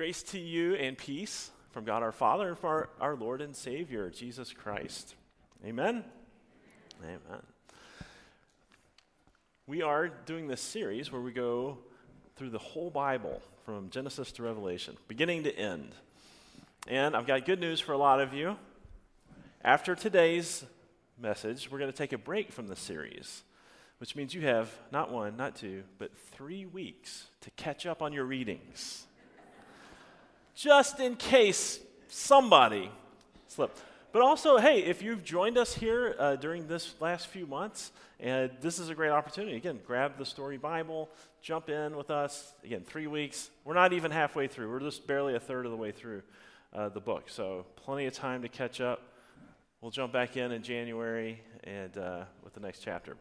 Grace to you and peace from God our Father and from our, our Lord and Savior, Jesus Christ. Amen. Amen. We are doing this series where we go through the whole Bible from Genesis to Revelation, beginning to end. And I've got good news for a lot of you. After today's message, we're going to take a break from the series, which means you have not one, not two, but three weeks to catch up on your readings. Just in case somebody slipped. But also, hey, if you've joined us here uh, during this last few months, and this is a great opportunity. Again, grab the Story Bible, jump in with us. Again, three weeks. We're not even halfway through, we're just barely a third of the way through uh, the book. So, plenty of time to catch up. We'll jump back in in January and uh, with the next chapter.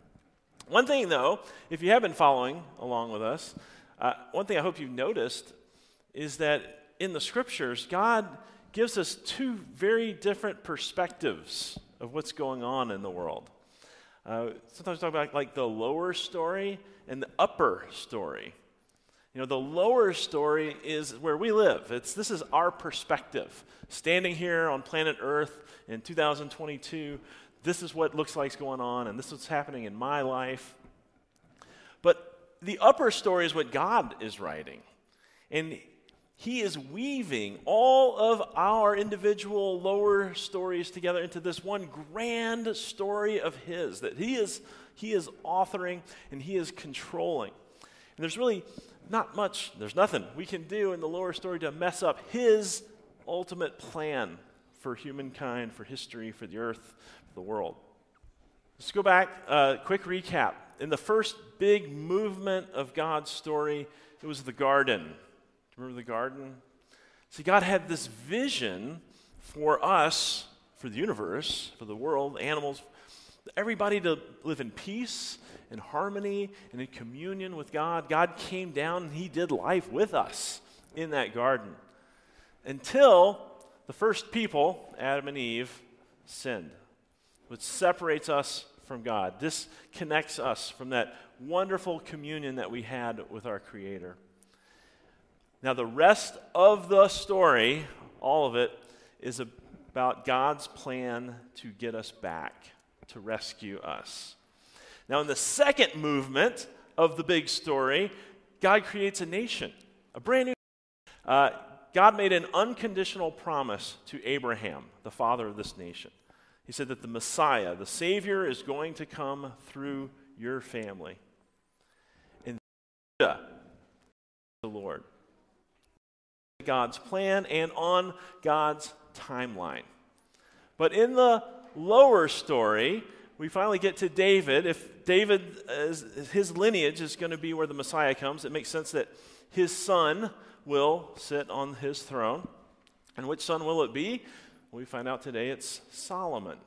One thing, though, if you have been following along with us, uh, one thing I hope you've noticed is that in the scriptures, God gives us two very different perspectives of what's going on in the world. Uh, sometimes we talk about like the lower story and the upper story. You know, the lower story is where we live. It's, this is our perspective. Standing here on planet Earth in 2022, this is what looks like is going on, and this is what's happening in my life. But the upper story is what God is writing. And He is weaving all of our individual lower stories together into this one grand story of His that He is, he is authoring and He is controlling. And there's really not much, there's nothing we can do in the lower story to mess up his ultimate plan for humankind, for history, for the earth, for the world. Let's go back, uh, quick recap. In the first big movement of God's story, it was the garden. Remember the garden? See, God had this vision for us, for the universe, for the world, animals, everybody to live in peace in harmony and in communion with God. God came down and He did life with us in that garden until the first people, Adam and Eve, sinned, which separates us from God, disconnects us from that wonderful communion that we had with our Creator. Now, the rest of the story, all of it, is about God's plan to get us back, to rescue us. Now, in the second movement of the big story, God creates a nation, a brand new. Uh, God made an unconditional promise to Abraham, the father of this nation. He said that the Messiah, the Savior, is going to come through your family. And the Lord. God's plan and on God's timeline. But in the lower story, we finally get to David. If David, his lineage is going to be where the Messiah comes, it makes sense that his son will sit on his throne. And which son will it be? We find out today it's Solomon.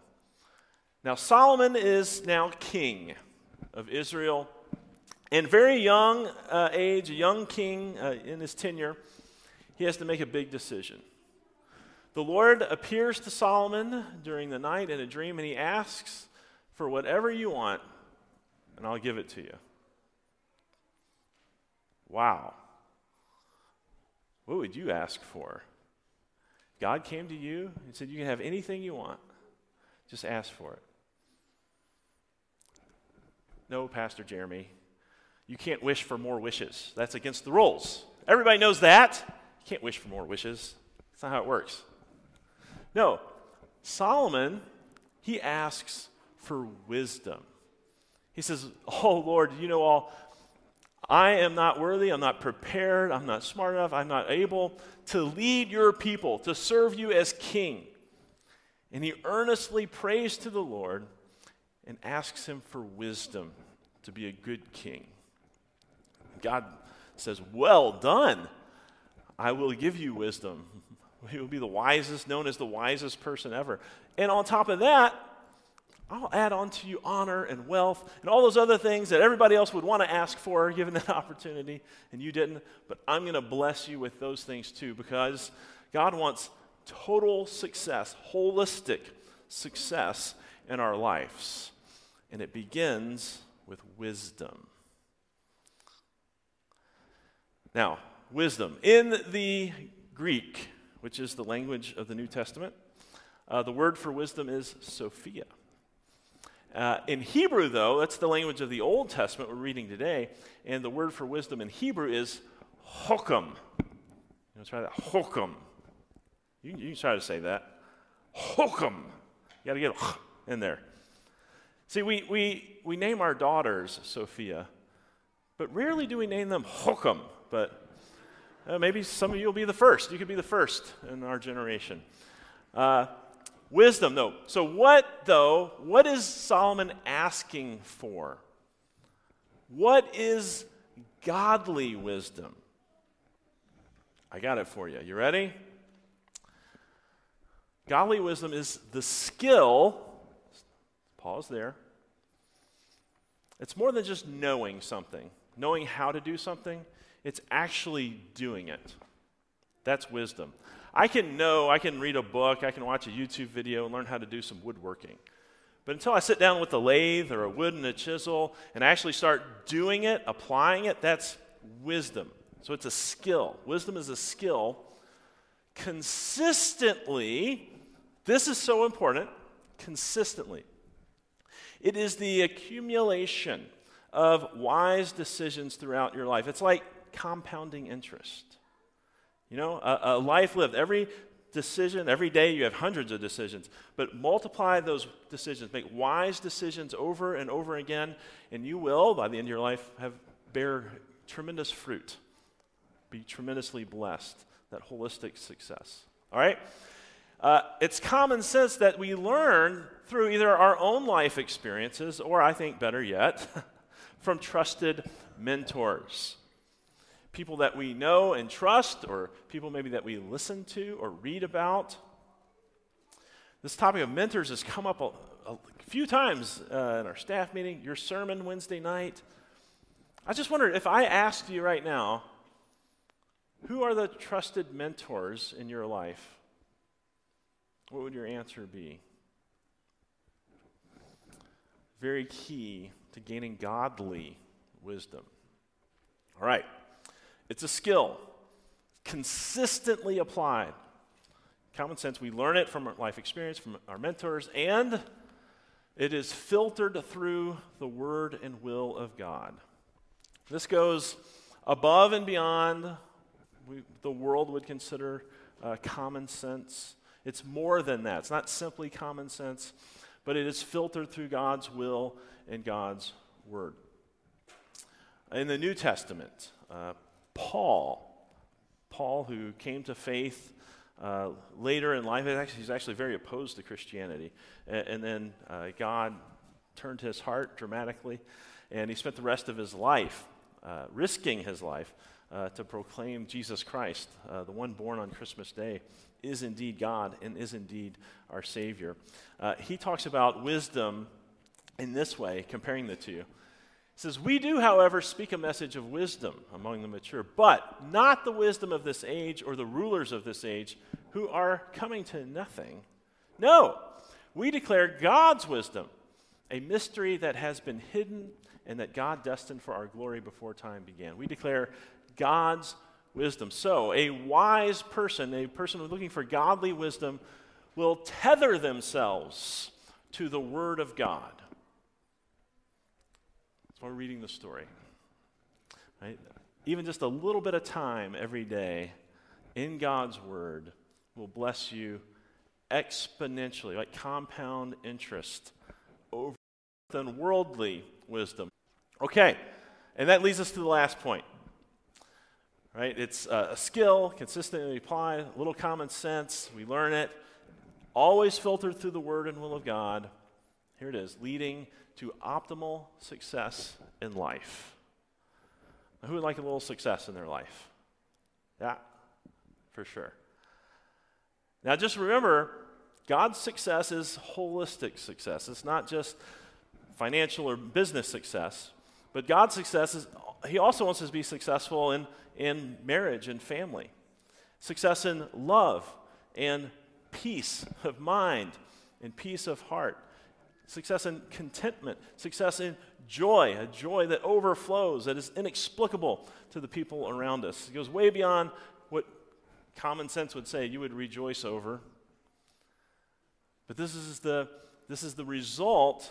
Now, Solomon is now king of Israel. And very young uh, age, a young king uh, in his tenure, he has to make a big decision. The Lord appears to Solomon during the night in a dream, and he asks for whatever you want, and I'll give it to you. Wow. What would you ask for? God came to you and said, You can have anything you want. Just ask for it. No, Pastor Jeremy, you can't wish for more wishes. That's against the rules. Everybody knows that. You can't wish for more wishes. That's not how it works. No, Solomon, he asks for wisdom. He says, Oh Lord, you know all. I am not worthy, I'm not prepared, I'm not smart enough, I'm not able to lead your people, to serve you as king. And he earnestly prays to the Lord and asks him for wisdom to be a good king. God says, Well done. I will give you wisdom. He will be the wisest, known as the wisest person ever. And on top of that, I'll add on to you honor and wealth and all those other things that everybody else would want to ask for given that opportunity, and you didn't. But I'm going to bless you with those things too because God wants total success, holistic success in our lives. And it begins with wisdom. Now, wisdom. In the Greek, which is the language of the New Testament. Uh, the word for wisdom is Sophia. Uh, in Hebrew, though, that's the language of the Old Testament we're reading today, and the word for wisdom in Hebrew is hokum. You know, try that. Hokum. You, you can try to say that. Hokum. You got to get in there. See, we, we, we name our daughters Sophia, but rarely do we name them Hokum. But uh, maybe some of you will be the first. You could be the first in our generation. Uh, wisdom, though. So, what, though, what is Solomon asking for? What is godly wisdom? I got it for you. You ready? Godly wisdom is the skill, pause there. It's more than just knowing something, knowing how to do something, it's actually doing it. That's wisdom. I can know, I can read a book, I can watch a YouTube video and learn how to do some woodworking. But until I sit down with a lathe or a wood and a chisel and actually start doing it, applying it, that's wisdom. So it's a skill. Wisdom is a skill consistently this is so important consistently. It is the accumulation of wise decisions throughout your life. It's like compounding interest. You know, a, a, life lived, every decision, every day you have hundreds of decisions, but multiply those decisions, make wise decisions over and over again, and you will, by the end of your life, have bear tremendous fruit. Be tremendously blessed, that holistic success. All right? Uh, it's common sense that we learn through either our own life experiences or, I think better yet, from trusted mentors. People that we know and trust, or people maybe that we listen to or read about. This topic of mentors has come up a, a few times uh, in our staff meeting, your sermon Wednesday night. I just wondered if I asked you right now, who are the trusted mentors in your life? what would your answer be? Very key to gaining godly wisdom. All right, it's a skill, consistently applied. Common sense, we learn it from our life experience, from our mentors, and it is filtered through the word and will of God. This goes above and beyond we, the world would consider uh, common sense. It's more than that. It's not simply common sense, but it is filtered through God's will and God's word. In the New Testament, uh, Paul, Paul, who came to faith uh, later in life, he's actually very opposed to Christianity. And, and then uh, God turned his heart dramatically, and he spent the rest of his life uh, risking his life uh, to proclaim Jesus Christ, uh, the one born on Christmas Day, is indeed God and is indeed our Savior. Uh, he talks about wisdom in this way, comparing the two. Says, We do, however, speak a message of wisdom among the mature, but not the wisdom of this age or the rulers of this age who are coming to nothing. No, we declare God's wisdom, a mystery that has been hidden and that God destined for our glory before time began. We declare God's wisdom. So, a wise person, a person looking for godly wisdom, will tether themselves to the Word of God. That's reading the story. Right? Even just a little bit of time every day in God's Word will bless you exponentially, like compound interest over than worldly wisdom. Okay, and that leads us to the last point right? It's uh, a skill, consistently applied, a little common sense. We learn it, always filtered through the Word and will of God. Here it is, leading to optimal success in life. Now, who would like a little success in their life? Yeah, for sure. Now, just remember, God's success is holistic success. It's not just financial or business success, but God's success is, He also wants us to be successful in in marriage and family, success in love and peace of mind and peace of heart, success in contentment, success in joy, a joy that overflows, that is inexplicable to the people around us. It goes way beyond what common sense would say you would rejoice over. But this is the, this is the result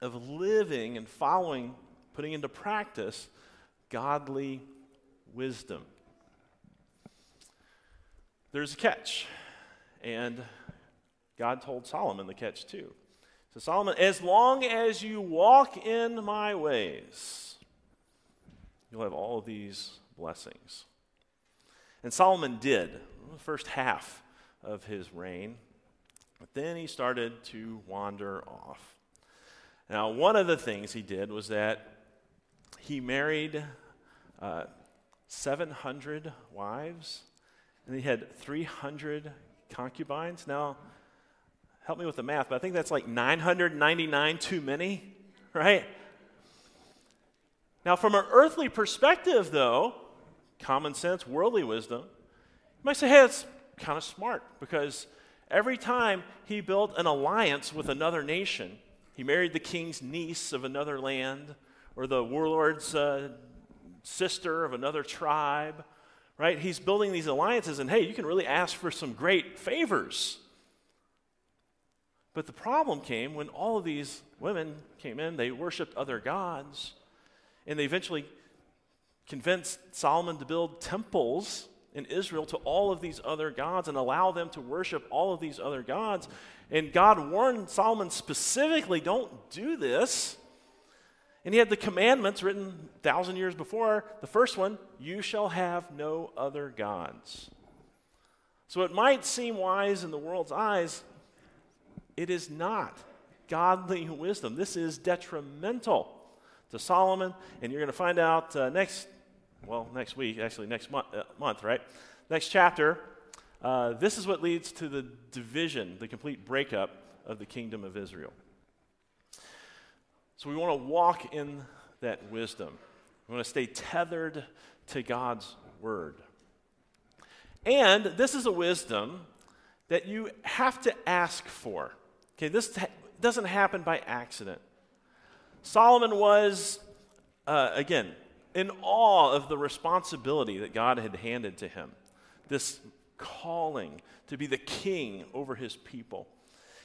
of living and following, putting into practice godly wisdom. There's a catch, and God told Solomon the catch too. So, Solomon, as long as you walk in my ways, you'll have all these blessings. And Solomon did, the first half of his reign. But then he started to wander off. Now, one of the things he did was that he married uh, 700 wives, and he had 300 concubines. Now, help me with the math, but I think that's like 999 too many, right? Now, from an earthly perspective, though, common sense, worldly wisdom, you might say, hey, that's kind of smart because every time he built an alliance with another nation, he married the king's niece of another land or the warlord's uh, sister of another tribe, right? He's building these alliances, and hey, you can really ask for some great favors. But the problem came when all of these women came in, they worshiped other gods, and they eventually convinced Solomon to build temples in Israel to all of these other gods and allow them to worship all of these other gods. And God warned Solomon specifically don't do this. And he had the commandments written a thousand years before. The first one, you shall have no other gods. So it might seem wise in the world's eyes, it is not godly wisdom. This is detrimental to Solomon, and you're going to find out uh, next, well, next week, actually next month, uh, month right? Next chapter. Uh, this is what leads to the division, the complete breakup of the kingdom of Israel. So we want to walk in that wisdom. We want to stay tethered to God's word. And this is a wisdom that you have to ask for. Okay, this doesn't happen by accident. Solomon was, uh, again, in awe of the responsibility that God had handed to him this calling to be the king over his people.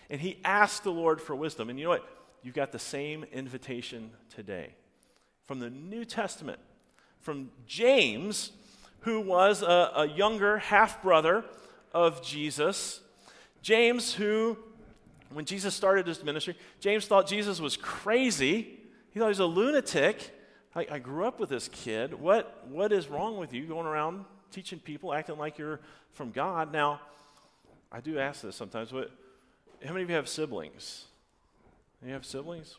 And he asked the Lord for wisdom. And you know what? You've got the same invitation today from the New Testament, from James, who was a, a younger half brother of Jesus. James, who, when Jesus started his ministry, James thought Jesus was crazy. He thought he was a lunatic. I, I grew up with this kid. What, what is wrong with you going around teaching people, acting like you're from God? Now, I do ask this sometimes. What, how many of you have siblings? You have siblings?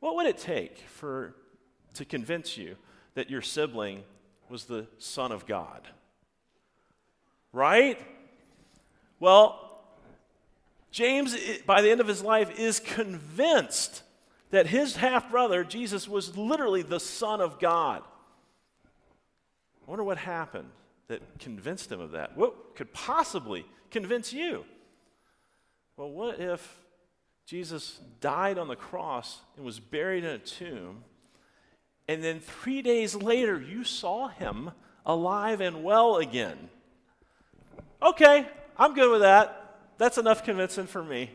What would it take for to convince you that your sibling was the son of God? Right? Well, James, by the end of his life, is convinced that his half brother, Jesus, was literally the Son of God. I wonder what happened that convinced him of that. What could possibly convince you? Well, what if Jesus died on the cross and was buried in a tomb, and then three days later you saw him alive and well again? Okay, I'm good with that. That's enough convincing for me.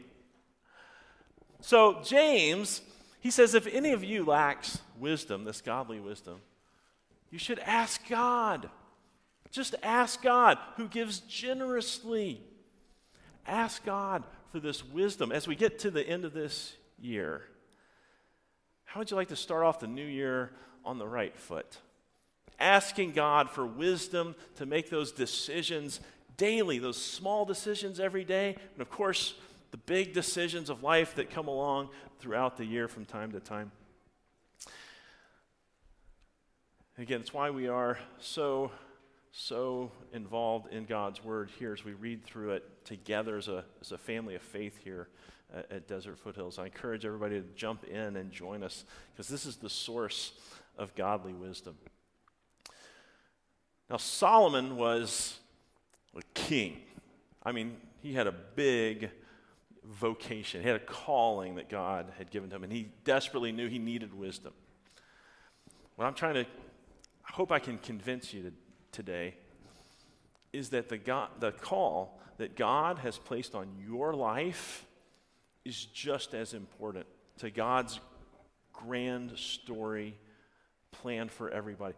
So, James he says, if any of you lacks wisdom, this godly wisdom, you should ask God. Just ask God, who gives generously. Ask God for this wisdom as we get to the end of this year. How would you like to start off the new year on the right foot? Asking God for wisdom to make those decisions daily, those small decisions every day. And of course, the big decisions of life that come along throughout the year from time to time. Again, it's why we are so, so involved in God's Word here as we read through it together as a, as a family of faith here at, at Desert Foothills. I encourage everybody to jump in and join us because this is the source of godly wisdom. Now, Solomon was a king. I mean, he had a big vocation. He had a calling that God had given to him, and he desperately knew he needed wisdom. What I'm trying to, I hope I can convince you to, today is that the, God, the call that God has placed on your life is just as important to God's grand story planned for everybody.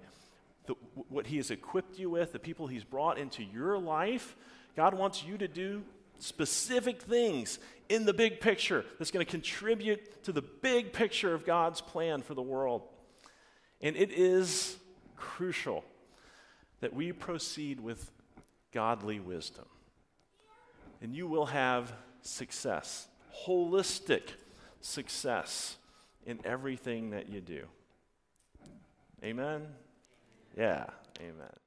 The, what He has equipped you with, the people He's brought into your life, God wants you to do specific things in the big picture that's going to contribute to the big picture of God's plan for the world. And it is crucial that we proceed with godly wisdom. And you will have success, holistic success in everything that you do. Amen? Yeah, amen.